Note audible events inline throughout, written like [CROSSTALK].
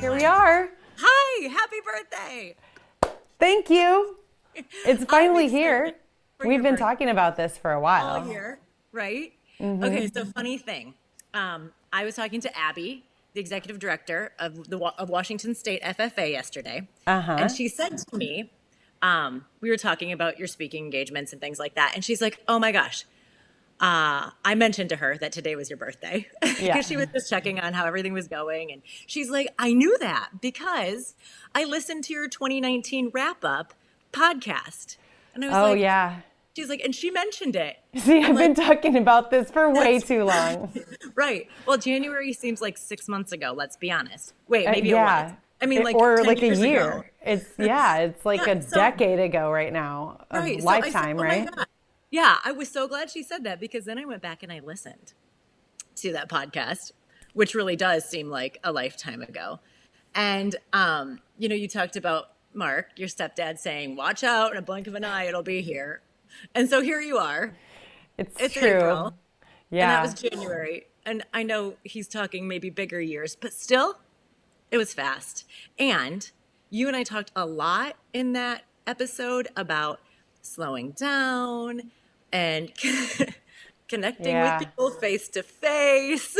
Here we are. Hi, happy birthday. Thank you. It's [LAUGHS] finally here. We've been birthday. talking about this for a while. All year, right? Mm-hmm. Okay, so funny thing. Um, I was talking to Abby, the executive director of the of Washington State FFA yesterday, Uh-huh. and she said to me, um, we were talking about your speaking engagements and things like that, and she's like, "Oh my gosh." Uh, I mentioned to her that today was your birthday because [LAUGHS] Yeah. she was just checking on how everything was going. And she's like, I knew that because I listened to your 2019 wrap up podcast. And I was Oh, like, Oh, yeah. She's like, and she mentioned it. [LAUGHS] See, I've been talking about this for [LAUGHS] way too long. Right. Well, January seems like six months ago. Let's be honest. Wait, Uh, maybe it yeah. was. I mean, It- like or like a year. ago. It's yeah, it's like Yeah, a so- decade ago right now of Right. So I said, lifetime, "Oh right? God." Yeah, I was so glad she said that because then I went back and I listened to that podcast, which really does seem like a lifetime ago. And um, you know, you talked about Mark, your stepdad, saying, "Watch out! In a blink of an eye, it'll be here." And so here you are. It's, It's true. April. Yeah. And that was January. And I know he's talking maybe bigger years, but still, it was fast. And you and I talked a lot in that episode about slowing down and [LAUGHS] connecting Yeah. with people face to face.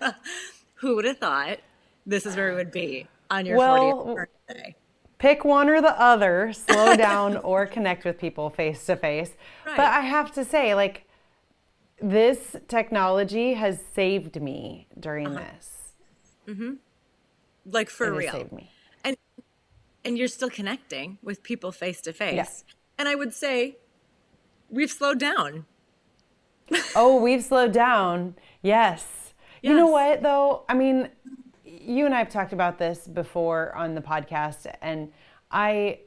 [LAUGHS] Who would have thought this is where it would be on your Well, 40th birthday? pick one or the other, slow down [LAUGHS] or connect with people face to face. But I have to say, like, this technology has saved me during Uh-huh. this. Like for It real. and and you're still connecting with people face to face. Yes. And I would say we've slowed down. [LAUGHS] Oh, we've slowed down. Yes. You know what, though? I mean, you and I have talked about this before on the podcast, and I.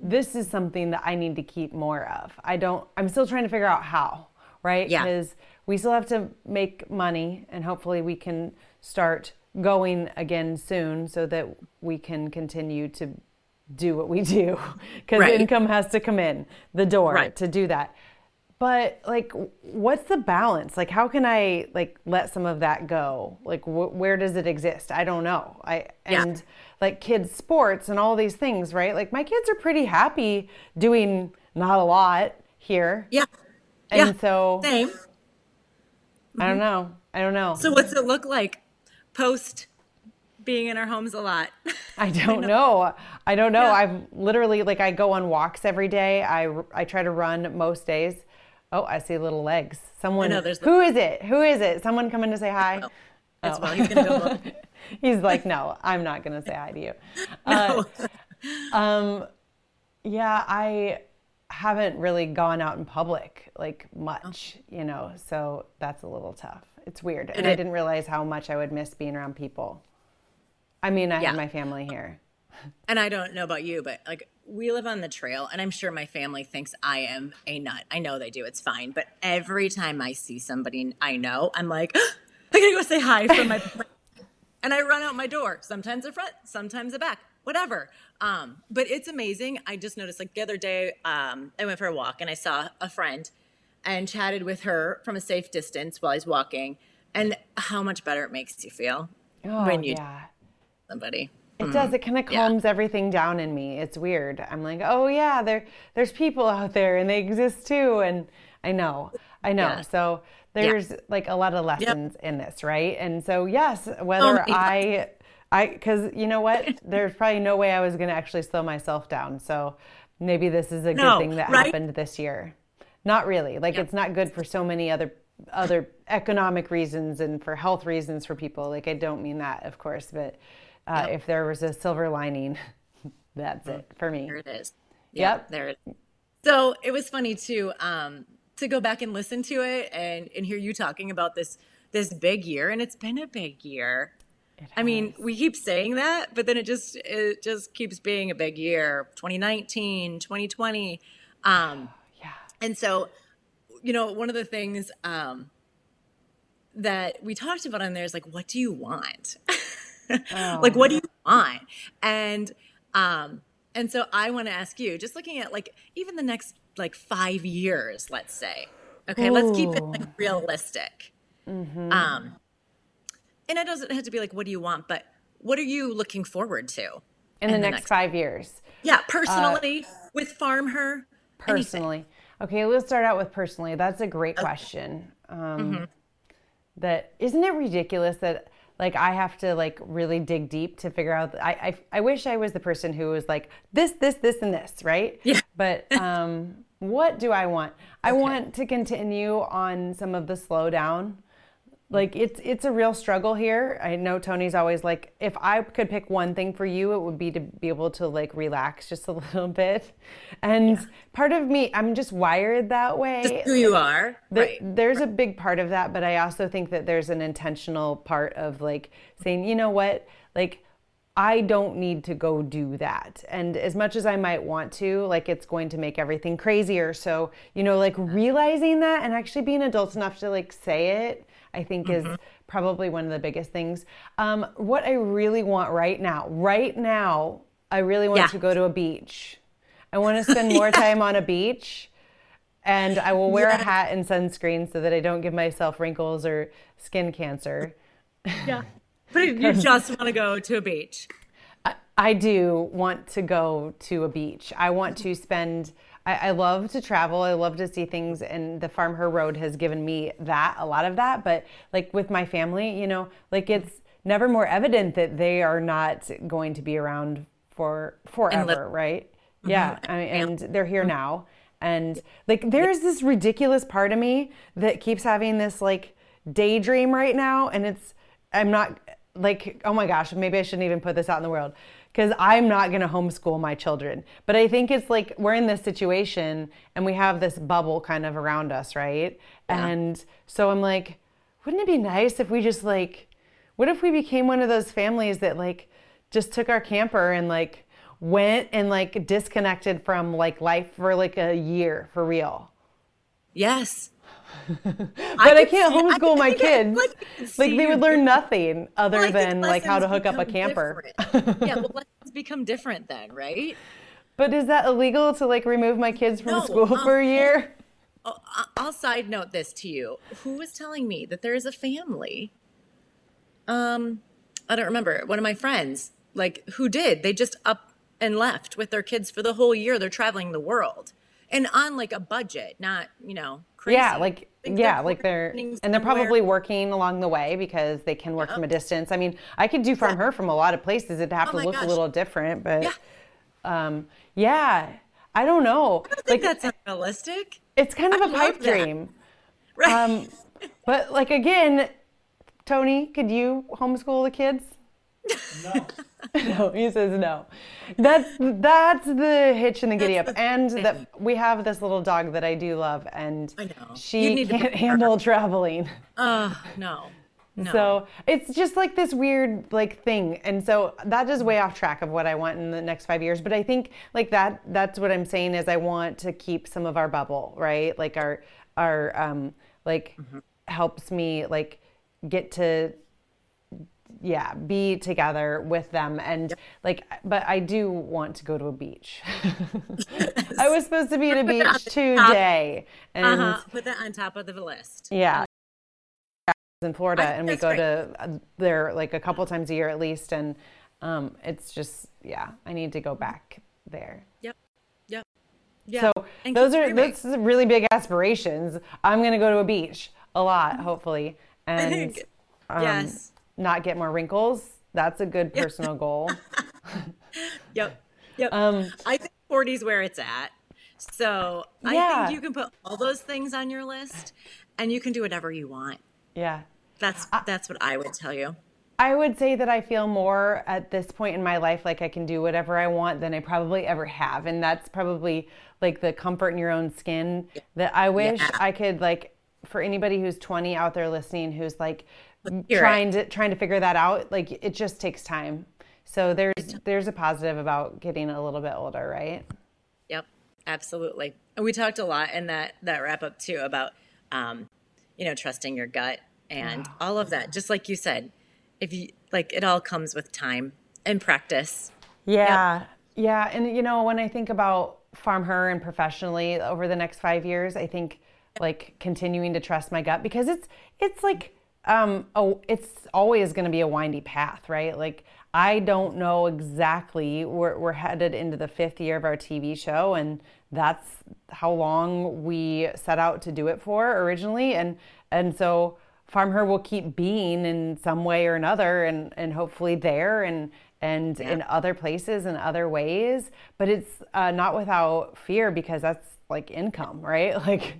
This is something that I need to keep more of. I don't, I'm still trying to figure out how, right? Yeah. Because we still have to make money, and hopefully we can start going again soon so that we can continue to do what we do. [LAUGHS] Because Right. income has to come in the door Right. to do that but like what's the balance like how can i like let some of that go like wh- where does it exist i don't know i Yeah. and like kids sports and all these things right like my kids are pretty happy doing not a lot here Yeah. and yeah. so Same. i don't mm-hmm. know i don't know So what's it look like post being in our homes a lot? [LAUGHS] I don't know. I don't know. Yeah. I've literally like I go on walks every day. I I try to run most days. Oh, I see little legs. Someone. know, there's the- who is it? Who is it? Someone coming to say hi. Oh. well. He's gonna go look. [LAUGHS] He's like, no, I'm not going to say hi to you. [LAUGHS] Uh, um, yeah, I haven't really gone out in public like much, you know, so that's a little tough. It's weird. And It I didn't realize how much I would miss being around people. I mean, I Yeah. have my family here. And I don't know about you, but like we live on the trail, and I'm sure my family thinks I am a nut. I know they do. It's fine. But every time I see somebody I know, I'm like, [GASPS] I gotta go say hi from my. [LAUGHS] and I run out my door. Sometimes the front, sometimes the back, whatever. Um, but it's amazing. I just noticed like the other day, um, I went for a walk and I saw a friend and chatted with her from a safe distance while I was walking, and how much better it makes you feel Oh, when you yeah. Somebody. It does. It kind of Mm. Yeah. calms everything down in me. It's weird. I'm like, oh yeah, there there's people out there and they exist too. And I know, I know. Yeah. So there's like a lot of lessons in this, right? And so yes, Oh whether God. I, I, because you know what, there's probably no way I was going to actually slow myself down. So maybe this is a good thing that right? happened this year. Not really. Like it's not good for so many other other economic reasons and for health reasons for people. Like I don't mean that, of course, but uh, if there was a silver lining, [LAUGHS] that's it for me. There it is. Yep. There it is. So it was funny to um to go back and listen to it and and hear you talking about this this big year and it's been a big year. I mean, we keep saying that, but then it just it just keeps being a big year. 2019, 2020. Um Yeah. and so you know, one of the things um that we talked about on there is like what do you want? [LAUGHS] like what do you want and um and so i want to ask you just looking at like even the next like five years let's say okay let's keep it like realistic um and it doesn't have to be like what do you want but what are you looking forward to in, in the, next, next, five years? Yeah, personally, uh, with Farm Her. Personally. Anything. Okay, let's start out with personally. That's a great okay. question. Um, mm-hmm. That isn't it ridiculous that like I have to like really dig deep to figure out. I, I I wish I was the person who was like this, this, this, and this, right? Yeah. [LAUGHS] But um, what do I want? I want to continue on some of the slowdown like it's it's a real struggle here. I know Tony's always like, if I could pick one thing for you, it would be to be able to like relax just a [LAUGHS] little bit. And yeah. part of me, I'm just wired that way. Just who you are. right. There's a big part of that, but I also think that there's an intentional part of like saying, you know what, like I don't need to go do that. And as much as I might want to, like it's going to make everything crazier. So, you know, like realizing that and actually being adults enough to like say it I think mm-hmm. is probably one of the biggest things. Um, what I really want right now, right now, I really want yeah. to go to a beach. I want to [LAUGHS] spend more yeah. time on a beach and I will wear yeah. a hat and sunscreen so that I don't give myself wrinkles or skin cancer. Yeah. [LAUGHS] But you just want to go to a beach. I, do want to go to a beach. I want to spend I, I, love to travel. I love to see things, and the Farm Her Road has given me that a lot of that. But like with my family, you know, like it's never more evident that they are not going to be around for forever, right? Mm-hmm. Yeah, I mean, and they're here mm-hmm. now, and like there's this ridiculous part of me that keeps having this like daydream right now, and it's I'm not like oh my gosh, maybe I shouldn't even put this out in the world because I'm not going to homeschool my children. But I think it's like we're in this situation and we have this bubble kind of around us, right? Yeah. And so I'm like, wouldn't it be nice if we just like, what if we became one of those families that like just took our camper and like went and like disconnected from like life for like a year for real? Yes. [LAUGHS] but I, I can't homeschool I, my kids. like, like they would learn nothing other well, than like how to hook up a camper. [LAUGHS] yeah, well, lessons become different then, right? But is that illegal to like remove my kids from no, school um, for a year? I'll, [LAUGHS] I'll side note this to you. Who was telling me that there is a family? Um, I don't remember. One of my friends, like, who did? They just up and left with their kids for the whole year. They're traveling the world and on like a budget, not you know crazy. Yeah, like yeah, like they're and they're probably working along the way because they can work yep. from a distance. I mean, I could do from yeah. her from a lot of places. It'd have oh to look gosh. a little different, but yeah. um, yeah, I don't know. I don't like that's unrealistic. It's kind of I a pipe that. dream, right? Um, but like again, Tony, could you homeschool the kids? No. [LAUGHS] no, he says no. That's that's the hitch in the giddy up, and that we have this little dog that I do love, and she can't handle traveling. Uh, no. No. So it's just like this weird like thing, and so that is way off track of what I want in the next five years. But I think like that that's what I'm saying is I want to keep some of our bubble, right? Like our our um like mm-hmm. helps me like get to yeah be together with them and yep. like but i do want to go to a beach. [LAUGHS] I was supposed to be at a beach today and uh-huh. put that on top of the list. Yeah. In florida I, and we go great. to uh, there like a couple times a year at least and um, it's just yeah i need to go back there. Yep. Yep. Yeah. So and those are that's really big aspirations. I'm gonna go to a beach a lot, hopefully, [LAUGHS] and um, yes, not get more wrinkles. That's a good personal goal. [LAUGHS] yep. Yep. Um, I think 40 is where it's at. So yeah. I think you can put all those things on your list and you can do whatever you want. Yeah. That's that's what I would tell you. I would say that I feel more at this point in my life like I can do whatever I want than I probably ever have. And that's probably like the comfort in your own skin that I wish yeah. I could like for anybody who's 20 out there listening who's like trying to trying to figure that out like it just takes time. So there's there's a positive about getting a little bit older right? Yep absolutely. And we talked a lot in that that wrap up too about um you know trusting your gut and all of that. Just like you said if you like it all comes with time and practice. Yeah. Yep. yeah and you know when i think about farm her and professionally over the next five years i think like continuing to trust my gut because it's it's like um, oh, it's always going to be a windy path, right? Like I don't know exactly. We're we're headed into the fifth year of our TV show, and that's how long we set out to do it for originally, and and so Farm Her will keep being in some way or another, and and hopefully there and and yeah. in other places and other ways. But it's uh, not without fear because that's like income, right? [LAUGHS] Like,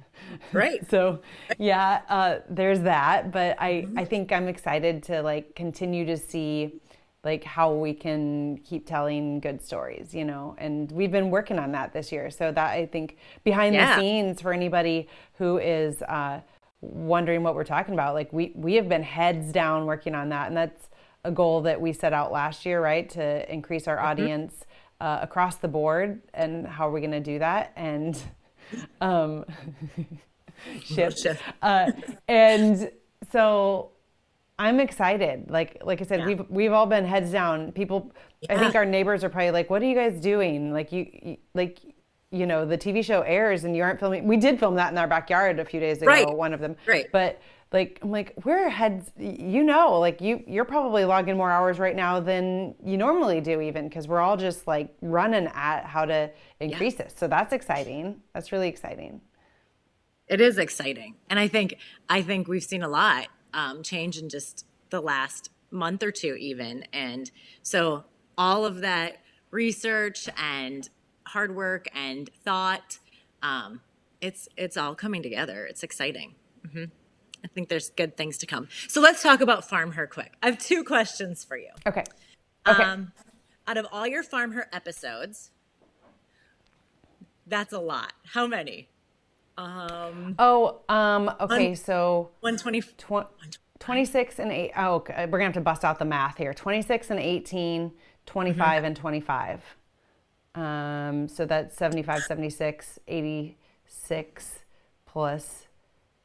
right. [LAUGHS] so, yeah, uh, there's that. But I, mm-hmm. I think I'm excited to like continue to see like how we can keep telling good stories, you know. And we've been working on that this year. So that I think behind yeah. the scenes for anybody who is uh, wondering what we're talking about, like we we have been heads down working on that, and that's a goal that we set out last year, right, to increase our mm-hmm. audience uh, across the board. And how are we going to do that? And um, [LAUGHS] shift. Uh, and so I'm excited. Like like I said, yeah. we've we've all been heads down. People, yeah. I think our neighbors are probably like, "What are you guys doing?" Like you, you, like you know, the TV show airs and you aren't filming. We did film that in our backyard a few days ago. Right. One of them. Right. But like I'm like we're heads. You know, like you you're probably logging more hours right now than you normally do, even because we're all just like running at how to increase yeah. this. So that's exciting. That's really exciting. It is exciting, and I think I think we've seen a lot um, change in just the last month or two, even. And so all of that research and hard work and thought, um, it's it's all coming together. It's exciting. Mm-hmm. I think there's good things to come. So let's talk about Farm Her quick. I have two questions for you. Okay. Okay. Um, out of all your Farm Her episodes, that's a lot. How many? Um, oh, um, okay, one, so 120, 26 and 8. Oh, okay, we're going to have to bust out the math here 26 and 18, 25 mm-hmm. and 25. Um, so that's 75, 76, 86 plus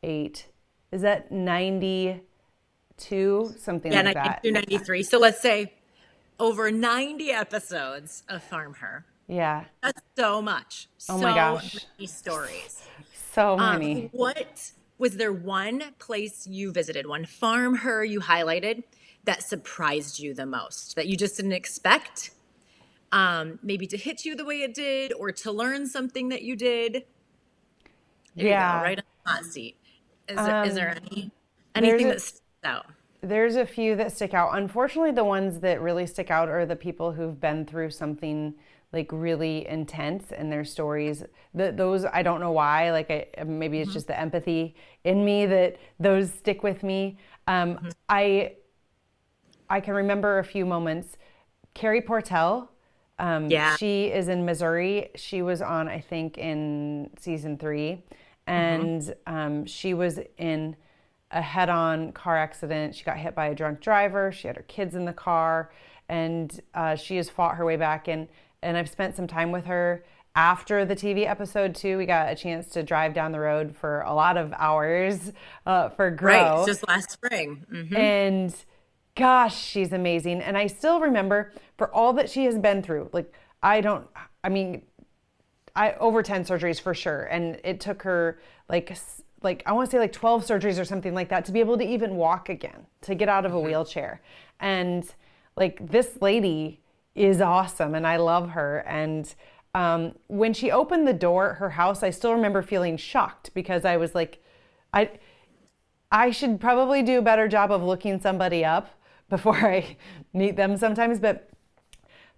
8. Is that 92? Something yeah, like 92, that. 93. So let's say over 90 episodes of Farm Her. Yeah. That's so much. Oh so my gosh. Many stories. So um, many. Um, what was there one place you visited, one farm her you highlighted that surprised you the most, that you just didn't expect? Um, maybe to hit you the way it did, or to learn something that you did. There yeah, you go, right on the hot seat. Is there, um, is there any anything a, that sticks out? There's a few that stick out. Unfortunately, the ones that really stick out are the people who've been through something like really intense in their stories. The, those I don't know why. Like I, maybe it's mm-hmm. just the empathy in me that those stick with me. Um, mm-hmm. I I can remember a few moments. Carrie Portell. Um, yeah. She is in Missouri. She was on I think in season three. And mm-hmm. um, she was in a head-on car accident. She got hit by a drunk driver. She had her kids in the car, and uh, she has fought her way back and and I've spent some time with her after the TV episode too. We got a chance to drive down the road for a lot of hours uh, for Grow. Right, just last spring. Mm-hmm. And gosh, she's amazing. And I still remember for all that she has been through. Like I don't. I mean, I over ten surgeries for sure, and it took her like like I want to say like 12 surgeries or something like that to be able to even walk again, to get out of a mm-hmm. wheelchair. And like this lady is awesome and I love her. And um, when she opened the door at her house, I still remember feeling shocked because I was like, I, I should probably do a better job of looking somebody up before [LAUGHS] I meet them sometimes. But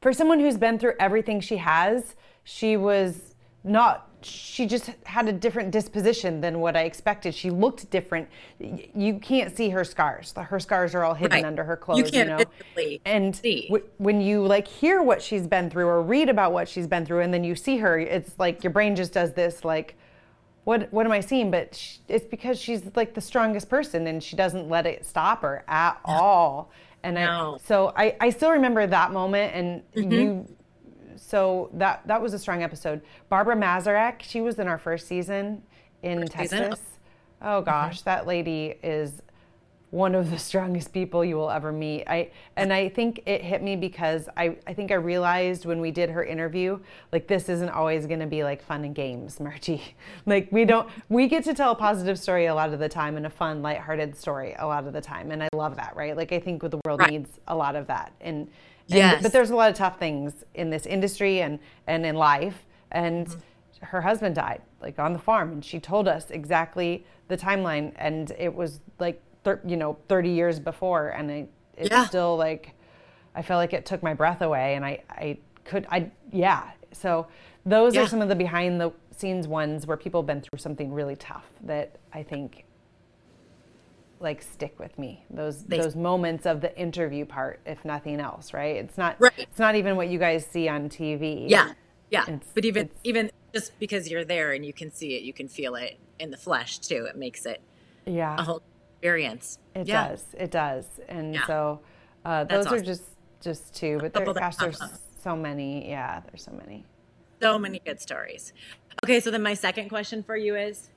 for someone who's been through everything she has, she was not she just had a different disposition than what I expected. She looked different. You can't see her scars. Her scars are all hidden right. under her clothes. You can't you know? and w- when you like hear what she's been through or read about what she's been through, and then you see her, it's like your brain just does this like, what what am I seeing? But she, it's because she's like the strongest person, and she doesn't let it stop her at all. And no. I, so I, I still remember that moment, and mm-hmm. you so that that was a strong episode. Barbara Mazurek, she was in our first season in first Texas. Season? Oh gosh, mm-hmm. that lady is one of the strongest people you will ever meet. I and I think it hit me because I, I think I realized when we did her interview, like this isn't always gonna be like fun and games, Margie. [LAUGHS] Like we don't we get to tell a positive story a lot of the time and a fun, lighthearted story a lot of the time. And I love that, right? Like I think the world right. needs a lot of that. And, and yes. but there's a lot of tough things in this industry and, and in life. And mm-hmm. her husband died like on the farm and she told us exactly the timeline and it was like thir- you know 30 years before and I, it's yeah. still like i felt like it took my breath away and i i could i yeah. So those yeah. are some of the behind the scenes ones where people have been through something really tough that i think like stick with me. Those they, those moments of the interview part if nothing else right? It's not right. it's not even what you guys see on tv yeah. Yeah. It's, but even even just because you're there and you can see it you can feel it in the flesh too. It makes it yeah. a whole experience. It yeah. does. It does. And yeah. so uh, those awesome. are just just two, but there, gosh, there's so many. Yeah, there's so many. So many good stories. Okay, so then my second question for you is,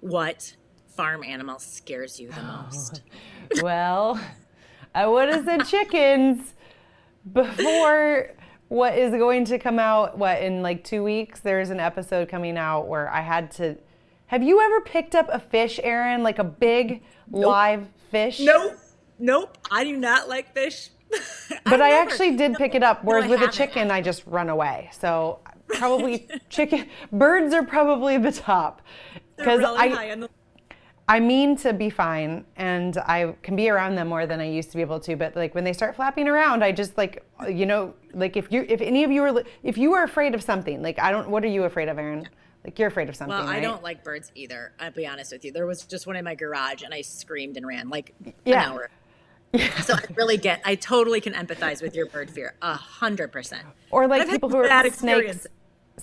what farm animal scares you the most? [LAUGHS] well, I would have said chickens before what is going to come out what in like 2 weeks there's an episode coming out where I had to have you ever picked up a fish, Erin, like a big nope. live fish? Nope. Nope. I do not like fish. [LAUGHS] but I, I actually did pick it up. Whereas no, with a chicken, I just run away. So probably [LAUGHS] chicken. Birds are probably the top because really I. The- I mean to be fine and I can be around them more than I used to be able to but like when they start flapping around I just like you know like if you if any of you are if you are afraid of something like I don't what are you afraid of Erin? Like you're afraid of something. Well, I right? don't like birds either. I'll be honest with you. There was just one in my garage, and I screamed and ran like yeah. an hour. Yeah. So I really get. I totally can empathize with your bird fear. A hundred percent. Or like people who are snakes.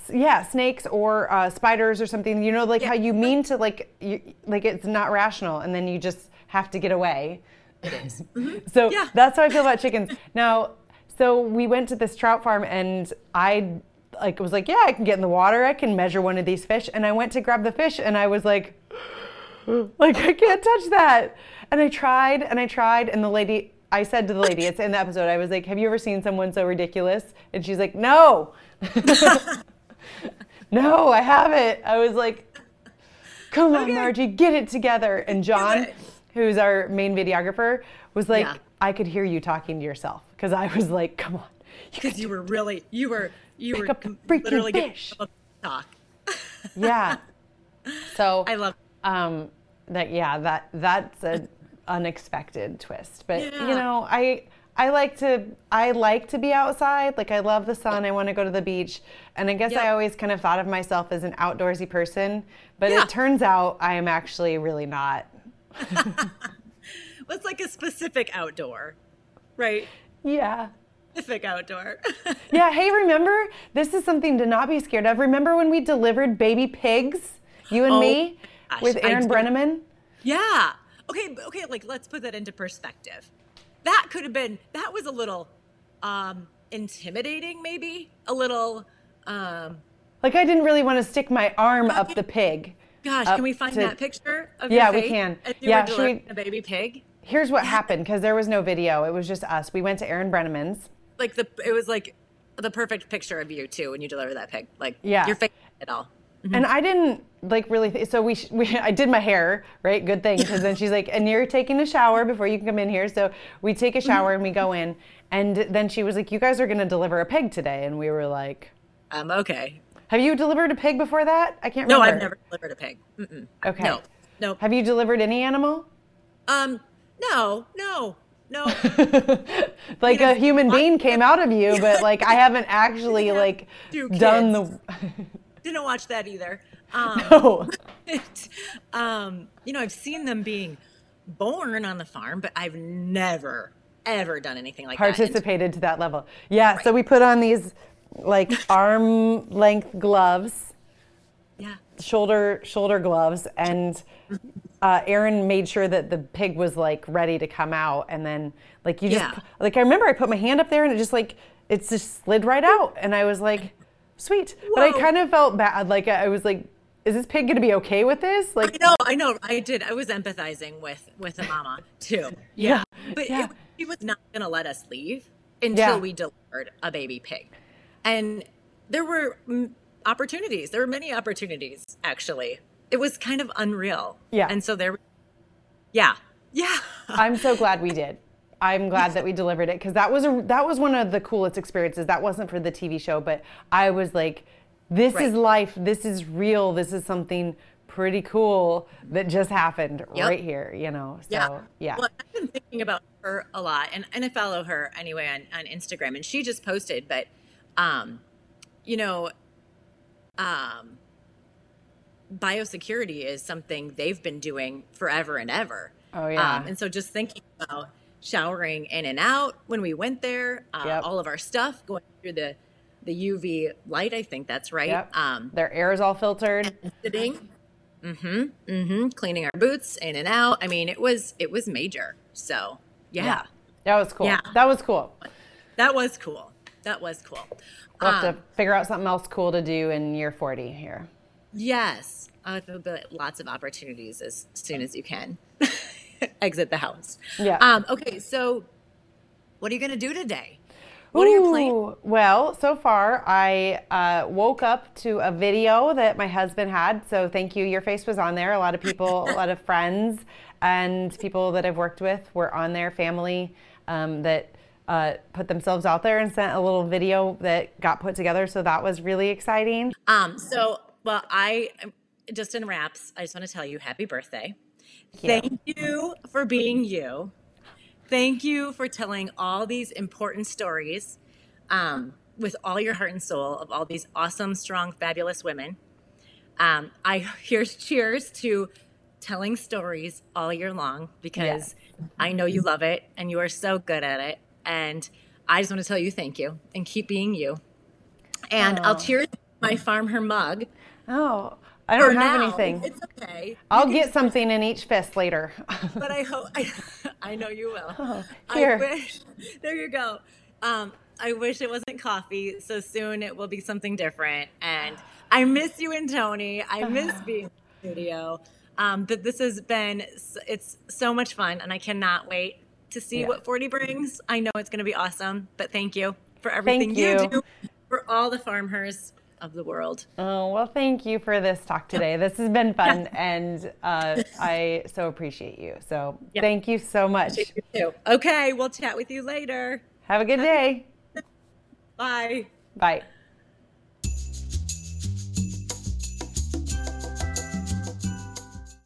Yeah, snakes or uh, spiders or something. You know, like yeah. how you mean to like, you, like it's not rational, and then you just have to get away. It is. [LAUGHS] Mm-hmm. so yeah. that's how I feel about chickens. Now, so we went to this trout farm, and I like it was like, yeah, I can get in the water. I can measure one of these fish. And I went to grab the fish and I was like, [GASPS] like I can't touch that. And I tried and I tried and the lady I said to the lady, it's in the episode, I was like, Have you ever seen someone so ridiculous? And she's like, No. [LAUGHS] no, I haven't. I was like, Come on, okay. Margie, get it together. And John, who's our main videographer, was like, yeah. I could hear you talking to yourself. Because I was like, Come on. Because you, you were really, you were you Pick were up freaking literally fish. talk. [LAUGHS] yeah. So [LAUGHS] I love um, that. Yeah, that that's an unexpected twist. But yeah. you know, I I like to I like to be outside. Like I love the sun. I want to go to the beach. And I guess yep. I always kind of thought of myself as an outdoorsy person, but yeah. it turns out I am actually really not. [LAUGHS] What's like a specific outdoor, right? Yeah specific outdoor. [LAUGHS] yeah. Hey, remember? This is something to not be scared of. Remember when we delivered baby pigs, you and oh, me, gosh, with Erin Brenneman? Yeah. Okay. Okay. Like, let's put that into perspective. That could have been. That was a little um, intimidating, maybe a little. Um, like I didn't really want to stick my arm up the pig. Gosh, can we find to, that picture of Yeah, we can. yeah, should we, a baby pig? Here's what happened because there was no video. It was just us. We went to Erin Brenneman's like the it was like the perfect picture of you too when you deliver that pig. Like yeah, your face at all. Mm-hmm. And I didn't like really. Th- so we, we [LAUGHS] I did my hair right. Good thing because then she's like, and you're taking a shower before you can come in here. So we take a shower and we go in. And then she was like, you guys are going to deliver a pig today, and we were like, um, okay. Have you delivered a pig before that? I can't remember. No, I've never delivered a pig. Mm-mm. Okay. No. No. Have you delivered any animal? Um, no, no. No. [LAUGHS] like a human being came out of you, [LAUGHS] but like I haven't actually yeah. like done the. [LAUGHS] Didn't watch that either. Um, no. It, um, you know, I've seen them being born on the farm, but I've never ever done anything like participated that. To that level. Yeah. Right. So we put on these like arm length gloves. Yeah. Shoulder shoulder gloves and uh, Erin made sure that the pig was like ready to come out, and then like you just yeah. like I remember I put my hand up there and it just like it just slid right out, and I was like, sweet. Whoa. But I kind of felt bad, like I was like is this pig going to be okay with this? Like, I know, I know, I did. I was empathizing with with the mama too. [LAUGHS] Yeah, yeah. but yeah. It, she was not going to let us leave until yeah. we delivered a baby pig, and there were opportunities. There were many opportunities actually. It was kind of unreal. Yeah, and so there, yeah, yeah. [LAUGHS] I'm so glad we did. I'm glad that we delivered it because that was a that was one of the coolest experiences. That wasn't for the TV show, but I was like this right. is life. This is real. This is something pretty cool that just happened yep. right here, you know. So, yeah. yeah. Well, I've been thinking about her a lot and, and I follow her anyway on, on Instagram and she just posted, but, um, you know, um, biosecurity is something they've been doing forever and ever. Oh, yeah. Um, and so just thinking about showering in and out when we went there, uh, yep. all of our stuff going through the the UV light. I think that's right. Yep. Um, Their air is all filtered. Sitting. Mm-hmm. Mm-hmm. Cleaning our boots in and out. I mean, it was it was major. So yeah. yeah. That was cool. Yeah. That was cool. That was cool. That was cool. We'll have um, to figure out something else cool to do in year 40 here. Yes. Uh, there'll be lots of opportunities as soon as you can [LAUGHS] exit the house. Yeah. Um, okay. So what are you going to do today? What Ooh, are your plans? Well, so far I uh, woke up to a video that my husband had. So thank you. Your face was on there. A lot of people, a lot of [LAUGHS] friends, and people that I've worked with were on there. Family um, that uh, put themselves out there and sent a little video that got put together. So that was really exciting. Um. So well, I just in wraps. I just want to tell you, happy birthday. Thank you, Thank you for being you. Thank you for telling all these important stories um, with all your heart and soul of all these awesome, strong, fabulous women. Um, I here's cheers to telling stories all year long because yes. I know you love it and you are so good at it. And I just want to tell you thank you and keep being you. And oh. I'll cheers my farm her mug. Oh, I don't have now, anything. It's okay. I'll get something in each fist later. [LAUGHS] but I hope I, [LAUGHS] I know you will. Oh, here. I wish, [LAUGHS] there you go. Um, I wish it wasn't coffee. So soon it will be something different. And I miss you and Tony. I [SIGHS] miss being in the studio. Um, but this has been it's so much fun, and I cannot wait to see yeah. what 40 brings. I know it's going to be awesome. But thank you for everything you. you do for all the farmers of the world. Oh, well, thank you for this talk today. This has been fun, and uh, I so appreciate you. So thank you so much. You okay, we'll chat with you later. Have a good day. Bye. Bye.